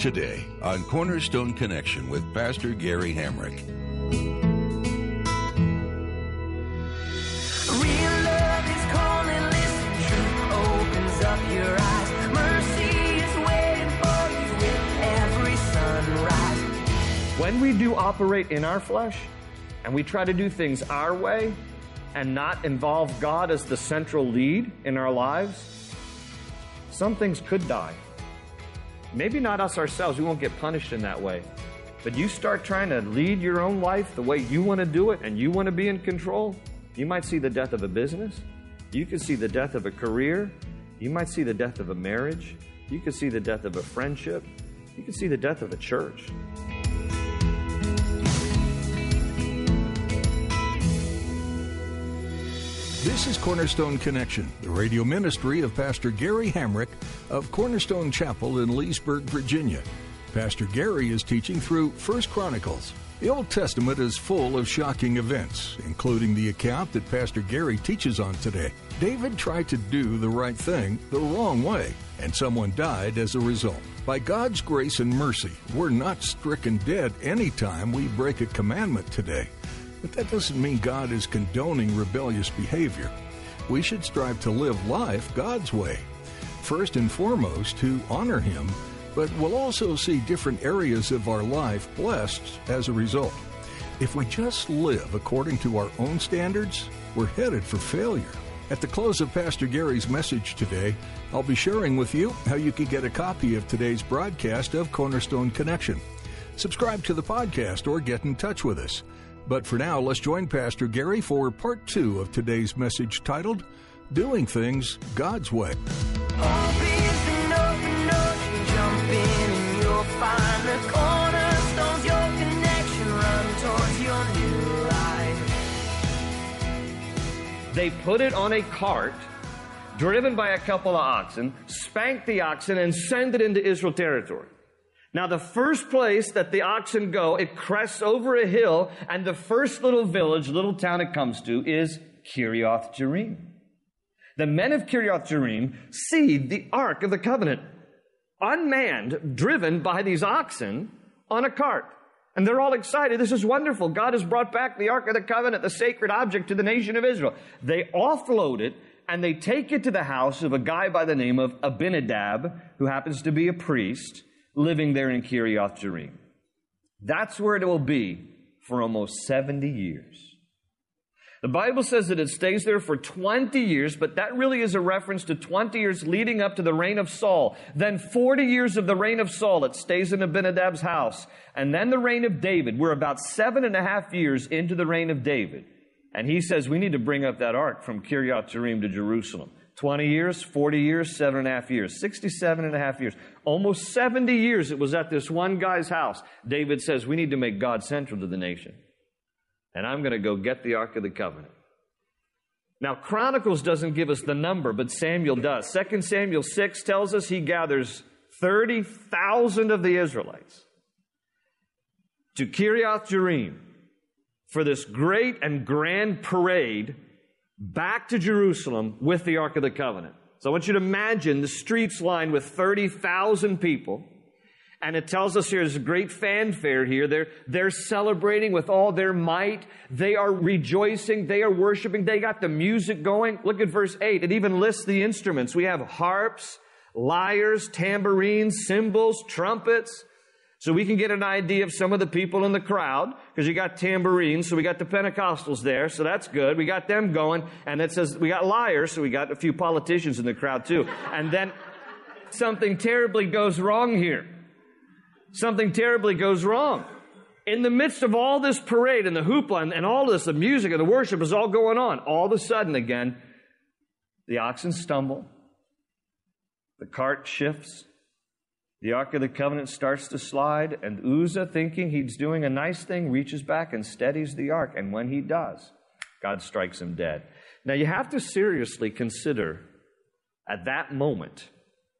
Today on Cornerstone Connection with Pastor Gary Hamrick. Real love is calling, listen, truth opens up your eyes. Mercy is waiting for you with every sunrise. When we do operate in our flesh and we try to do things our way and not involve God as the central lead in our lives, some things could die. Maybe not us ourselves, we won't get punished in that way. But you start trying to lead your own life the way you want to do it and you want to be in control, you might see the death of a business. You could see the death of a career. You might see the death of a marriage. You could see the death of a friendship. You could see the death of a church. This is Cornerstone Connection, the radio ministry of Pastor Gary Hamrick of Cornerstone Chapel in Leesburg, Virginia. Pastor Gary is teaching through First Chronicles. The Old Testament is full of shocking events, including the account that Pastor Gary teaches on today. David tried to do the right thing the wrong way, and someone died as a result. By God's grace and mercy, we're not stricken dead anytime we break a commandment today. But that doesn't mean God is condoning rebellious behavior. We should strive to live life God's way. First and foremost, to honor Him, but we'll also see different areas of our life blessed as a result. If we just live according to our own standards, we're headed for failure. At the close of Pastor Gary's message today, I'll be sharing with you how you can get a copy of today's broadcast of Cornerstone Connection. Subscribe to the podcast or get in touch with us. But for now, let's join Pastor Gary for part two of today's message titled Doing Things God's Way. They put it on a cart driven by a couple of oxen, spanked the oxen, and send it into Israel territory. Now, the first place that the oxen go, it crests over a hill, and the first little village, little town it comes to is Kiriath Jearim. The men of Kiriath Jearim see the Ark of the Covenant, unmanned, driven by these oxen on a cart. And they're all excited. This is wonderful. God has brought back the Ark of the Covenant, the sacred object, to the nation of Israel. They offload it and they take it to the house of a guy by the name of Abinadab, who happens to be a priest living there in Kiriath Jearim. That's where it will be for almost 70 years. The Bible says that it stays there for 20 years, but that really is a reference to 20 years leading up to the reign of Saul. Then 40 years of the reign of Saul, it stays in Abinadab's house. And then the reign of David. We're about seven and a half years into the reign of David. And he says we need to bring up that ark from Kiriath Jearim to Jerusalem. 20 years, 40 years, seven and a half years, 67 and a half years. Almost 70 years it was at this one guy's house. David says, We need to make God central to the nation. And I'm going to go get the Ark of the Covenant. Now, Chronicles doesn't give us the number, but Samuel does. 2 Samuel 6 tells us he gathers 30,000 of the Israelites to Kiriath Jearim for this great and grand parade back to Jerusalem with the Ark of the Covenant. So I want you to imagine the streets lined with 30,000 people. And it tells us here there's a great fanfare here. They're, they're celebrating with all their might. They are rejoicing. They are worshiping. They got the music going. Look at verse 8. It even lists the instruments. We have harps, lyres, tambourines, cymbals, trumpets. So we can get an idea of some of the people in the crowd, because you got tambourines, so we got the Pentecostals there, so that's good. We got them going, and it says we got liars, so we got a few politicians in the crowd too. And then something terribly goes wrong here. Something terribly goes wrong. In the midst of all this parade and the hoopla and, and all this, the music and the worship is all going on. All of a sudden, again, the oxen stumble, the cart shifts, The Ark of the Covenant starts to slide, and Uzzah, thinking he's doing a nice thing, reaches back and steadies the Ark. And when he does, God strikes him dead. Now, you have to seriously consider at that moment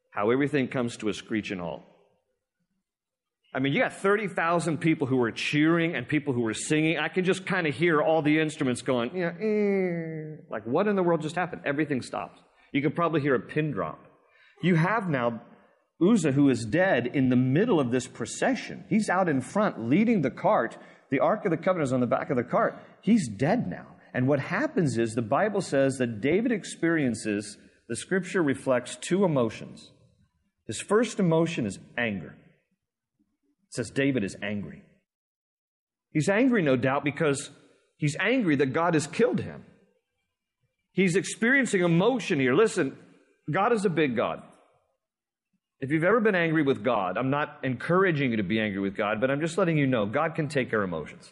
how everything comes to a screeching halt. I mean, you got 30,000 people who were cheering and people who were singing. I can just kind of hear all the instruments going, you know, eh. like, what in the world just happened? Everything stops. You could probably hear a pin drop. You have now Uzzah, who is dead, in the middle of this procession. He's out in front leading the cart. The Ark of the Covenant is on the back of the cart. He's dead now. And what happens is the Bible says that David experiences, the scripture reflects two emotions. His first emotion is anger. It says David is angry. He's angry, no doubt, because he's angry that God has killed him. He's experiencing emotion here. Listen, God is a big God. If you've ever been angry with God, I'm not encouraging you to be angry with God, but I'm just letting you know God can take our emotions.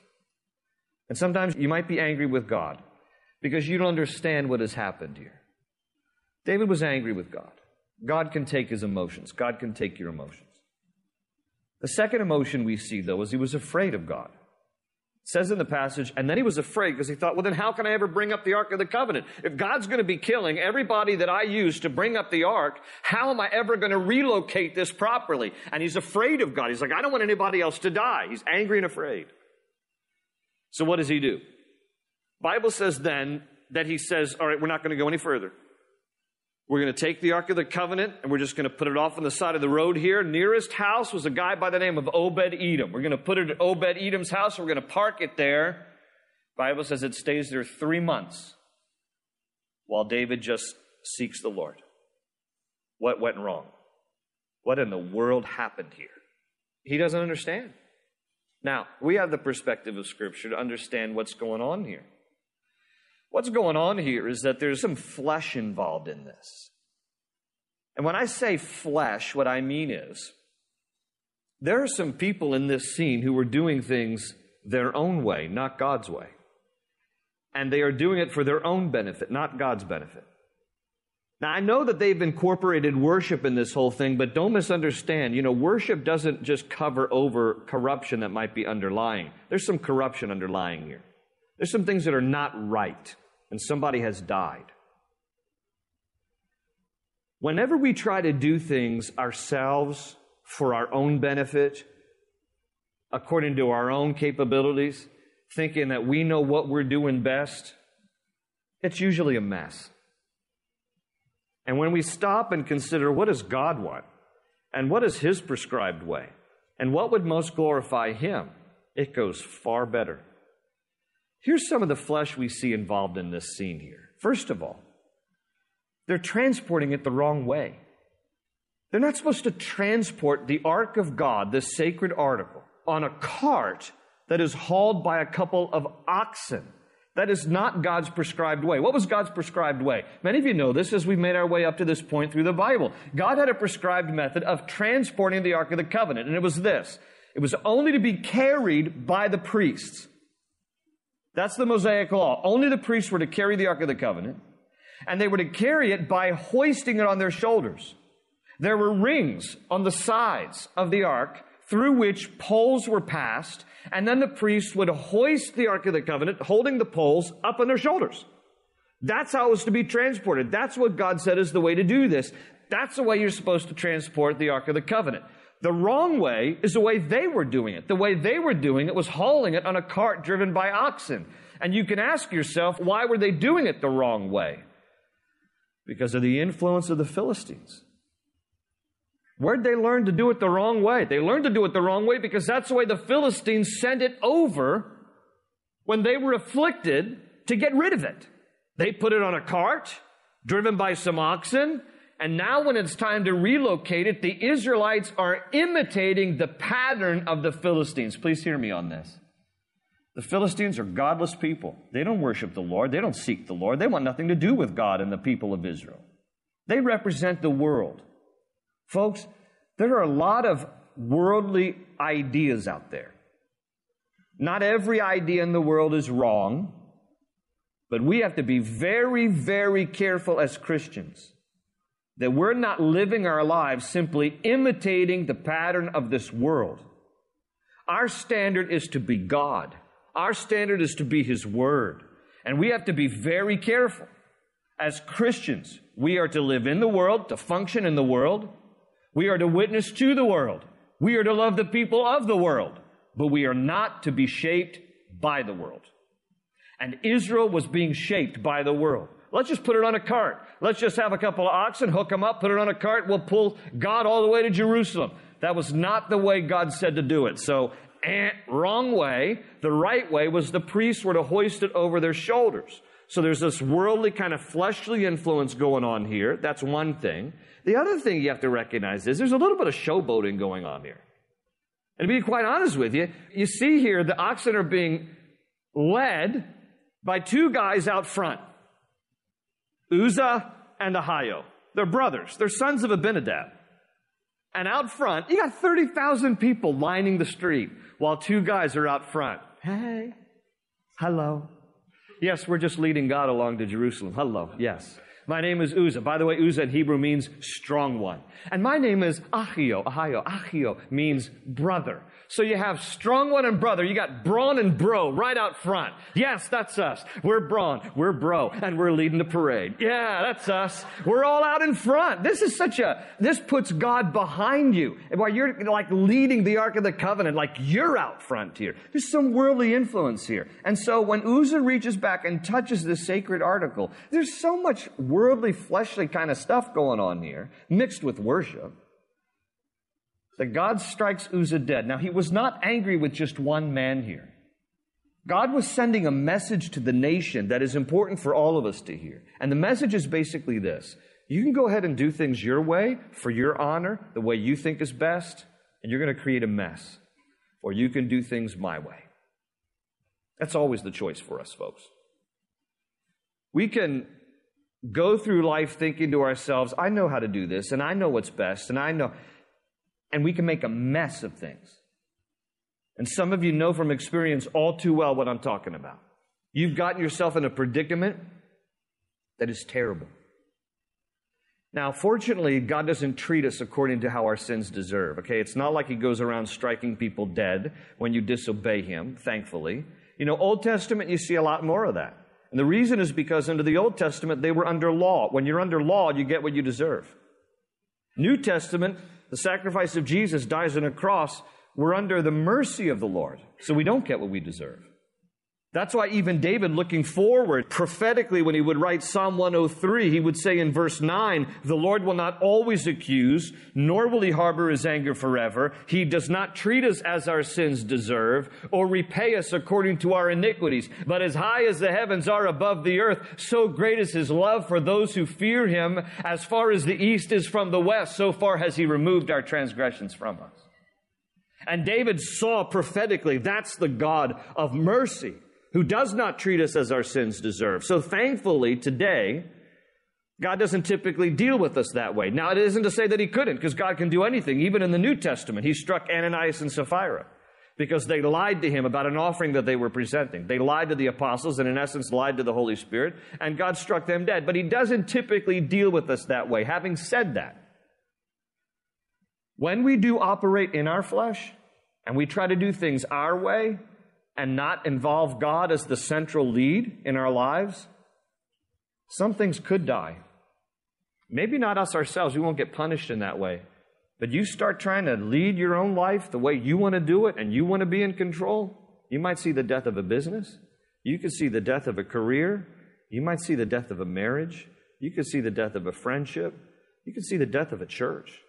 And sometimes you might be angry with God because you don't understand what has happened here. David was angry with God. God can take his emotions, God can take your emotions. The second emotion we see, though, is he was afraid of God. Says in the passage, and then he was afraid because he thought, well, then how can I ever bring up the Ark of the Covenant? If God's going to be killing everybody that I use to bring up the Ark, how am I ever going to relocate this properly? And he's afraid of God. He's like, I don't want anybody else to die. He's angry and afraid. So what does he do? Bible says then that he says, all right, we're not going to go any further. We're going to take the Ark of the Covenant and we're just going to put it off on the side of the road here. Nearest house was a guy by the name of Obed Edom. We're going to put it at Obed Edom's house. We're going to park it there. Bible says it stays there three months while David just seeks the Lord. What went wrong? What in the world happened here? He doesn't understand. Now, we have the perspective of Scripture to understand what's going on here. What's going on here is that there's some flesh involved in this. And when I say flesh, what I mean is there are some people in this scene who are doing things their own way, not God's way. And they are doing it for their own benefit, not God's benefit. Now, I know that they've incorporated worship in this whole thing, but don't misunderstand. You know, worship doesn't just cover over corruption that might be underlying. There's some corruption underlying here. There's some things that are not right, and somebody has died. Whenever we try to do things ourselves for our own benefit, according to our own capabilities, thinking that we know what we're doing best, it's usually a mess. And when we stop and consider what does God want and what is His prescribed way and what would most glorify Him, it goes far better. Here's some of the flesh we see involved in this scene here. First of all, they're transporting it the wrong way. They're not supposed to transport the Ark of God, this sacred article, on a cart that is hauled by a couple of oxen. That is not God's prescribed way. What was God's prescribed way? Many of you know this as we've made our way up to this point through the Bible. God had a prescribed method of transporting the Ark of the Covenant, and it was this. It was only to be carried by the priests. That's the Mosaic law. Only the priests were to carry the Ark of the Covenant, and they were to carry it by hoisting it on their shoulders. There were rings on the sides of the ark through which poles were passed, and then the priests would hoist the Ark of the Covenant, holding the poles up on their shoulders. That's how it was to be transported. That's what God said is the way to do this. That's the way you're supposed to transport the Ark of the Covenant. The wrong way is the way they were doing it. The way they were doing it was hauling it on a cart driven by oxen. And you can ask yourself, why were they doing it the wrong way? Because of the influence of the Philistines. Where'd they learn to do it the wrong way? They learned to do it the wrong way because that's the way the Philistines sent it over when they were afflicted to get rid of it. They put it on a cart, driven by some oxen, and now when it's time to relocate it, the Israelites are imitating the pattern of the Philistines. Please hear me on this. The Philistines are godless people. They don't worship the Lord. They don't seek the Lord. They want nothing to do with God and the people of Israel. They represent the world. Folks, there are a lot of worldly ideas out there. Not every idea in the world is wrong, but we have to be very, very careful as Christians that we're not living our lives simply imitating the pattern of this world. Our standard is to be God. Our standard is to be His Word. And we have to be very careful. As Christians, we are to live in the world, to function in the world. We are to witness to the world. We are to love the people of the world. But we are not to be shaped by the world. And Israel was being shaped by the world. Let's just put it on a cart. Let's just have a couple of oxen, hook them up, put it on a cart. We'll pull God all the way to Jerusalem. That was not the way God said to do it. So, eh, wrong way. The right way was the priests were to hoist it over their shoulders. So there's this worldly kind of fleshly influence going on here. That's one thing. The other thing you have to recognize is there's a little bit of showboating going on here. And to be quite honest with you, you see here the oxen are being led by two guys out front. Uzzah and Ahio. They're brothers. They're sons of Abinadab. And out front, you got 30,000 people lining the street while two guys are out front. Hey. Hello. Yes, we're just leading God along to Jerusalem. Hello. Yes. My name is Uzzah. By the way, Uzzah in Hebrew means strong one. And my name is Achio. Ahio. Ahio means brother. So you have strong one and brother. You got brawn and bro right out front. Yes, that's us. We're brawn. We're bro. And we're leading the parade. Yeah, that's us. We're all out in front. This is such a, this puts God behind you. And while you're like leading the Ark of the Covenant, like you're out front here. There's some worldly influence here. And so when Uzzah reaches back and touches this sacred article, there's so much worldly, fleshly kind of stuff going on here, mixed with worship that God strikes Uzzah dead. Now, he was not angry with just one man here. God was sending a message to the nation that is important for all of us to hear. And the message is basically this you can go ahead and do things your way, for your honor, the way you think is best, and you're going to create a mess. Or you can do things my way. That's always the choice for us, folks. We can go through life thinking to ourselves, I know how to do this, and I know what's best, and I know and we can make a mess of things. And some of you know from experience all too well what I'm talking about. You've gotten yourself in a predicament that is terrible. Now, fortunately, God doesn't treat us according to how our sins deserve, okay? It's not like He goes around striking people dead when you disobey Him, thankfully. You know, Old Testament, you see a lot more of that. And the reason is because under the Old Testament, they were under law. When you're under law, you get what you deserve. New Testament, the sacrifice of Jesus dies on a cross, we're under the mercy of the Lord. So we don't get what we deserve. That's why even David, looking forward prophetically, when he would write Psalm 103, he would say in verse 9, The Lord will not always accuse, nor will he harbor his anger forever. He does not treat us as our sins deserve, or repay us according to our iniquities. But as high as the heavens are above the earth, so great is his love for those who fear him. As far as the east is from the west, so far has he removed our transgressions from us. And David saw prophetically, that's the God of mercy who does not treat us as our sins deserve. So thankfully, today, God doesn't typically deal with us that way. Now, it isn't to say that He couldn't, because God can do anything. Even in the New Testament, He struck Ananias and Sapphira because they lied to Him about an offering that they were presenting. They lied to the apostles and, in essence, lied to the Holy Spirit, and God struck them dead. But He doesn't typically deal with us that way. Having said that, when we do operate in our flesh and we try to do things our way, and not involve God as the central lead in our lives, some things could die. Maybe not us ourselves, we won't get punished in that way. But you start trying to lead your own life the way you want to do it and you want to be in control, you might see the death of a business. You could see the death of a career. You might see the death of a marriage. You could see the death of a friendship. You could see the death of a church.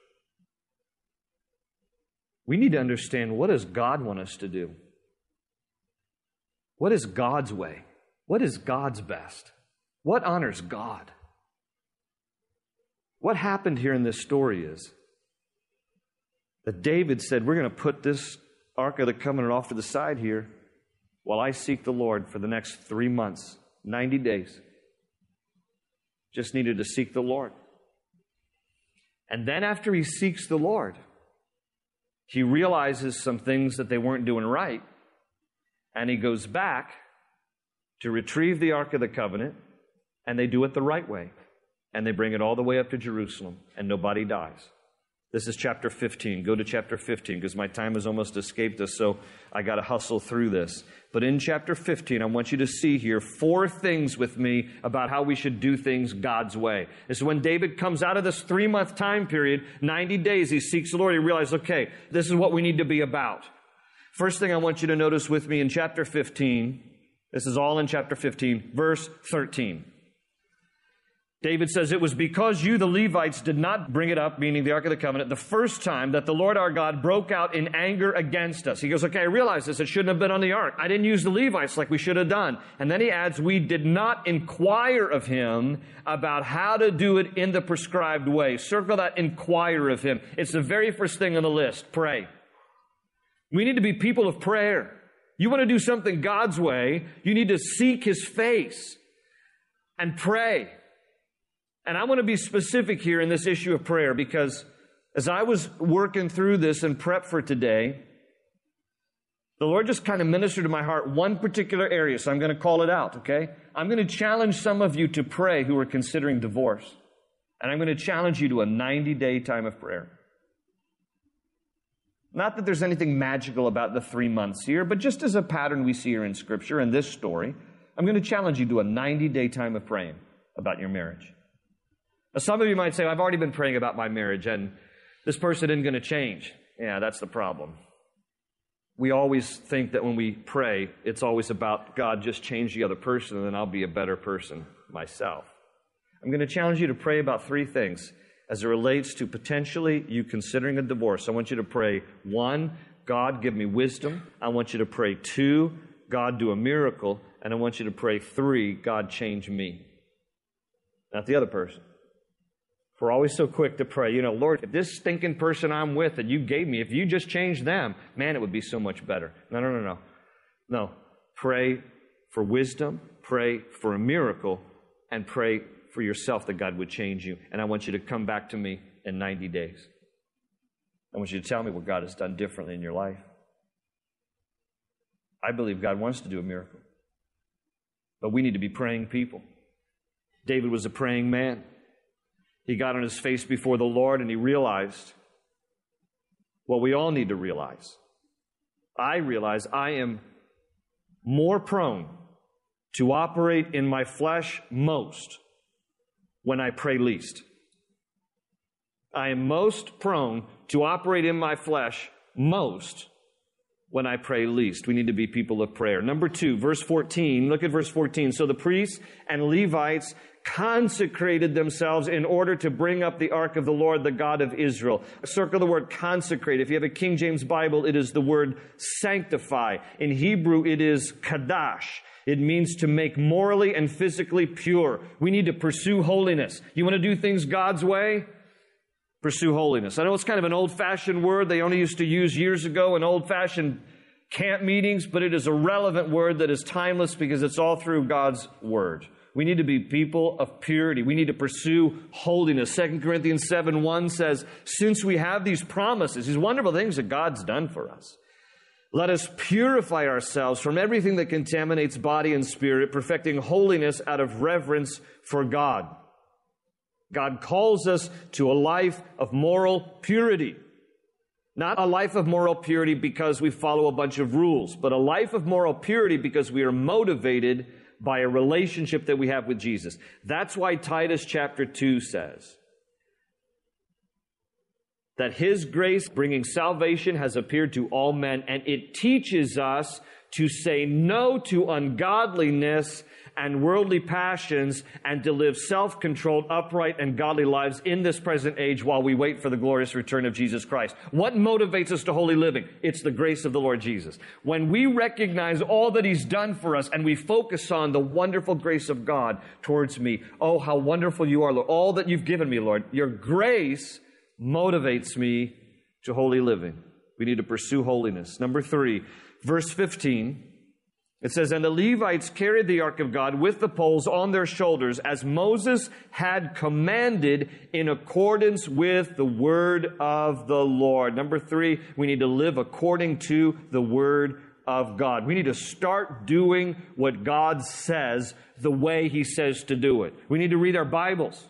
We need to understand what does God want us to do? What is God's way? What is God's best? What honors God? What happened here in this story is that David said, We're going to put this Ark of the Covenant off to the side here while I seek the Lord for the next three months, 90 days. Just needed to seek the Lord. And then after he seeks the Lord, he realizes some things that they weren't doing right and he goes back to retrieve the Ark of the Covenant, and they do it the right way. and they bring it all the way up to Jerusalem, and nobody dies. This is chapter 15. Go to chapter 15 because my time has almost escaped us, so I got to hustle through this. But in chapter 15, I want you to see here four things with me about how we should do things God's way. This is when David comes out of this three month time period, 90 days, he seeks the Lord. He realizes, okay, this is what we need to be about. First thing I want you to notice with me in chapter 15, this is all in chapter 15, verse 13. David says, It was because you, the Levites, did not bring it up, meaning the Ark of the Covenant, the first time that the Lord our God broke out in anger against us. He goes, Okay, I realize this. It shouldn't have been on the Ark. I didn't use the Levites like we should have done. And then he adds, We did not inquire of him about how to do it in the prescribed way. Circle that inquire of him. It's the very first thing on the list. Pray. We need to be people of prayer. You want to do something God's way, you need to seek his face and pray. And I want to be specific here in this issue of prayer because as I was working through this and prep for today, the Lord just kind of ministered to my heart one particular area, so I'm going to call it out, okay? I'm going to challenge some of you to pray who are considering divorce. And I'm going to challenge you to a 90 day time of prayer. Not that there's anything magical about the three months here, but just as a pattern we see here in Scripture in this story, I'm going to challenge you to a 90 day time of praying about your marriage. Now, some of you might say, I've already been praying about my marriage and this person isn't going to change. Yeah, that's the problem. We always think that when we pray, it's always about God just change the other person and then I'll be a better person myself. I'm going to challenge you to pray about three things as it relates to potentially you considering a divorce. I want you to pray one, God, give me wisdom. I want you to pray two, God, do a miracle. And I want you to pray three, God, change me. Not the other person. We're always so quick to pray, you know, Lord, if this stinking person I'm with that you gave me, if you just changed them, man, it would be so much better. No, no, no, no. No. Pray for wisdom, pray for a miracle, and pray for yourself that God would change you. And I want you to come back to me in 90 days. I want you to tell me what God has done differently in your life. I believe God wants to do a miracle. But we need to be praying people. David was a praying man. He got on his face before the Lord and he realized what we all need to realize. I realize I am more prone to operate in my flesh most when I pray least. I am most prone to operate in my flesh most when I pray least. We need to be people of prayer. Number two, verse 14. Look at verse 14. So the priests and Levites consecrated themselves in order to bring up the ark of the Lord, the God of Israel. Circle the word consecrate. If you have a King James Bible, it is the word sanctify. In Hebrew, it is kadash. It means to make morally and physically pure. We need to pursue holiness. You want to do things God's way? Pursue holiness. I know it's kind of an old fashioned word they only used to use years ago in old fashioned camp meetings, but it is a relevant word that is timeless because it's all through God's word. We need to be people of purity. We need to pursue holiness. 2 Corinthians 7 1 says, Since we have these promises, these wonderful things that God's done for us, let us purify ourselves from everything that contaminates body and spirit, perfecting holiness out of reverence for God. God calls us to a life of moral purity. Not a life of moral purity because we follow a bunch of rules, but a life of moral purity because we are motivated by a relationship that we have with Jesus. That's why Titus chapter 2 says that his grace bringing salvation has appeared to all men and it teaches us to say no to ungodliness and worldly passions and to live self-controlled, upright, and godly lives in this present age while we wait for the glorious return of Jesus Christ. What motivates us to holy living? It's the grace of the Lord Jesus. When we recognize all that He's done for us and we focus on the wonderful grace of God towards me, oh, how wonderful you are, Lord. All that you've given me, Lord. Your grace motivates me to holy living. We need to pursue holiness. Number three, verse 15 it says, And the Levites carried the ark of God with the poles on their shoulders, as Moses had commanded in accordance with the word of the Lord. Number three, we need to live according to the word of God. We need to start doing what God says the way He says to do it. We need to read our Bibles.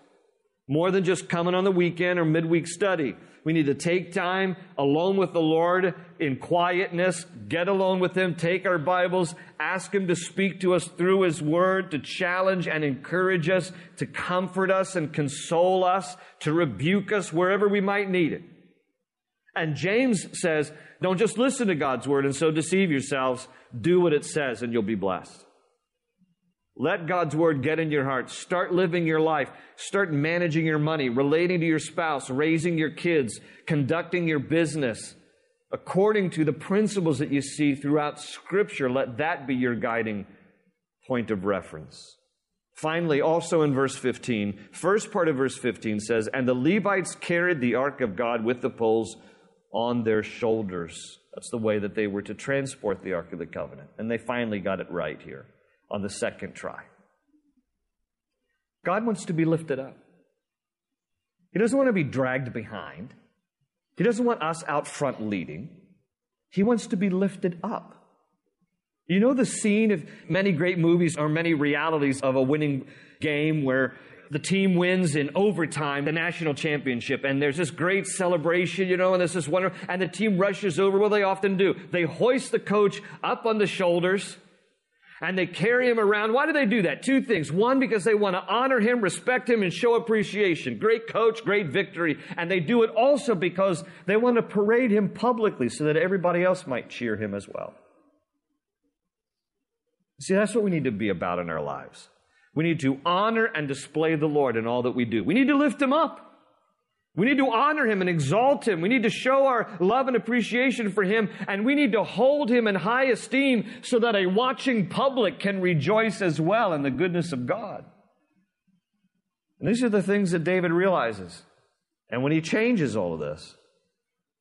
More than just coming on the weekend or midweek study. We need to take time alone with the Lord in quietness, get alone with Him, take our Bibles, ask Him to speak to us through His Word, to challenge and encourage us, to comfort us and console us, to rebuke us wherever we might need it. And James says, don't just listen to God's Word and so deceive yourselves. Do what it says and you'll be blessed. Let God's word get in your heart. Start living your life. Start managing your money, relating to your spouse, raising your kids, conducting your business according to the principles that you see throughout Scripture. Let that be your guiding point of reference. Finally, also in verse 15, first part of verse 15 says, And the Levites carried the ark of God with the poles on their shoulders. That's the way that they were to transport the ark of the covenant. And they finally got it right here on the second try. God wants to be lifted up. He doesn't want to be dragged behind. He doesn't want us out front leading. He wants to be lifted up. You know the scene of many great movies or many realities of a winning game where the team wins in overtime the national championship and there's this great celebration, you know, and this wonder, and the team rushes over. What they often do, they hoist the coach up on the shoulders and they carry him around. Why do they do that? Two things. One, because they want to honor him, respect him, and show appreciation. Great coach, great victory. And they do it also because they want to parade him publicly so that everybody else might cheer him as well. See, that's what we need to be about in our lives. We need to honor and display the Lord in all that we do. We need to lift him up. We need to honor him and exalt him. We need to show our love and appreciation for him, and we need to hold him in high esteem so that a watching public can rejoice as well in the goodness of God. And these are the things that David realizes. And when he changes all of this,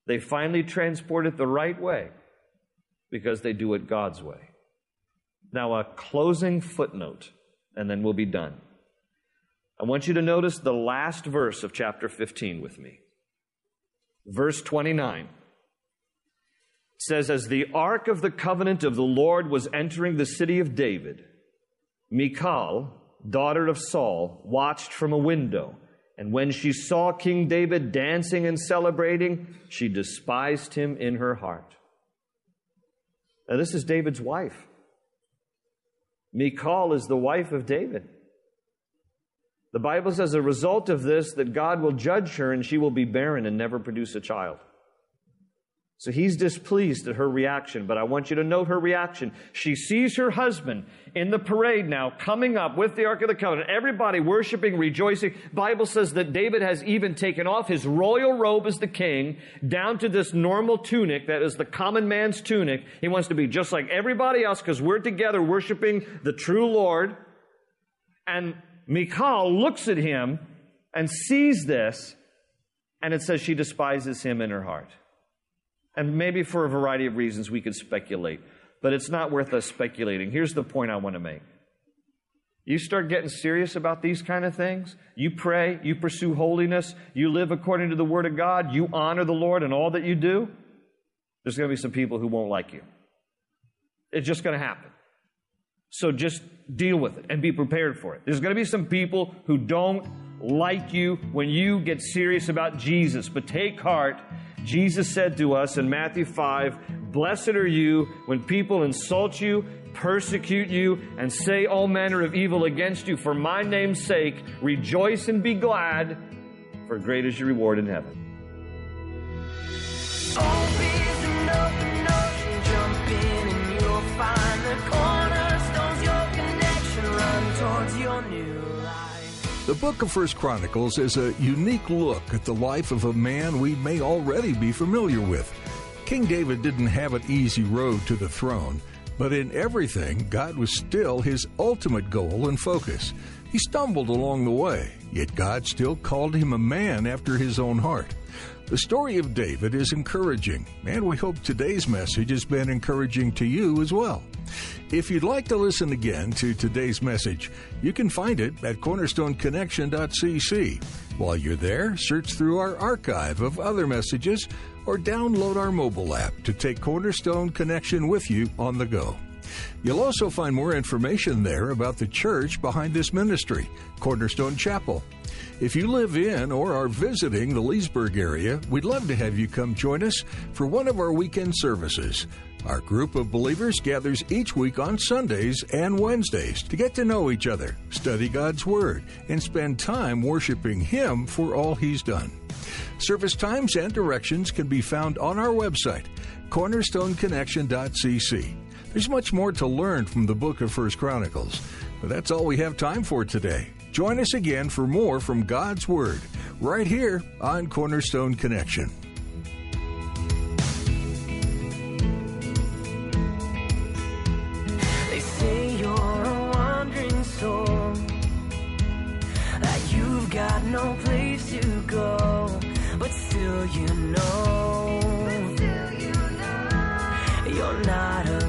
they finally transport it the right way because they do it God's way. Now, a closing footnote, and then we'll be done. I want you to notice the last verse of chapter 15 with me. Verse 29 says, As the ark of the covenant of the Lord was entering the city of David, Michal, daughter of Saul, watched from a window. And when she saw King David dancing and celebrating, she despised him in her heart. Now, this is David's wife. Michal is the wife of David. The Bible says, a result of this, that God will judge her and she will be barren and never produce a child. So he's displeased at her reaction, but I want you to note her reaction. She sees her husband in the parade now coming up with the Ark of the Covenant. Everybody worshiping, rejoicing. Bible says that David has even taken off his royal robe as the king down to this normal tunic that is the common man's tunic. He wants to be just like everybody else because we're together worshiping the true Lord. And Michal looks at him and sees this, and it says she despises him in her heart. And maybe for a variety of reasons we could speculate, but it's not worth us speculating. Here's the point I want to make. You start getting serious about these kind of things, you pray, you pursue holiness, you live according to the Word of God, you honor the Lord in all that you do, there's going to be some people who won't like you. It's just going to happen. So just deal with it and be prepared for it. There's going to be some people who don't like you when you get serious about Jesus, but take heart. Jesus said to us in Matthew 5 Blessed are you when people insult you, persecute you, and say all manner of evil against you for my name's sake. Rejoice and be glad, for great is your reward in heaven. The book of First Chronicles is a unique look at the life of a man we may already be familiar with. King David didn't have an easy road to the throne, but in everything, God was still his ultimate goal and focus. He stumbled along the way, yet God still called him a man after his own heart. The story of David is encouraging, and we hope today's message has been encouraging to you as well. If you'd like to listen again to today's message, you can find it at cornerstoneconnection.cc. While you're there, search through our archive of other messages or download our mobile app to take Cornerstone Connection with you on the go. You'll also find more information there about the church behind this ministry, Cornerstone Chapel. If you live in or are visiting the Leesburg area, we'd love to have you come join us for one of our weekend services. Our group of believers gathers each week on Sundays and Wednesdays to get to know each other, study God's Word, and spend time worshiping Him for all He's done. Service times and directions can be found on our website, cornerstoneconnection.cc. There's much more to learn from the book of First Chronicles, but that's all we have time for today. Join us again for more from God's Word, right here on Cornerstone Connection. They say you're a wandering soul, that you've got no place to go, but still you know, you're not alone.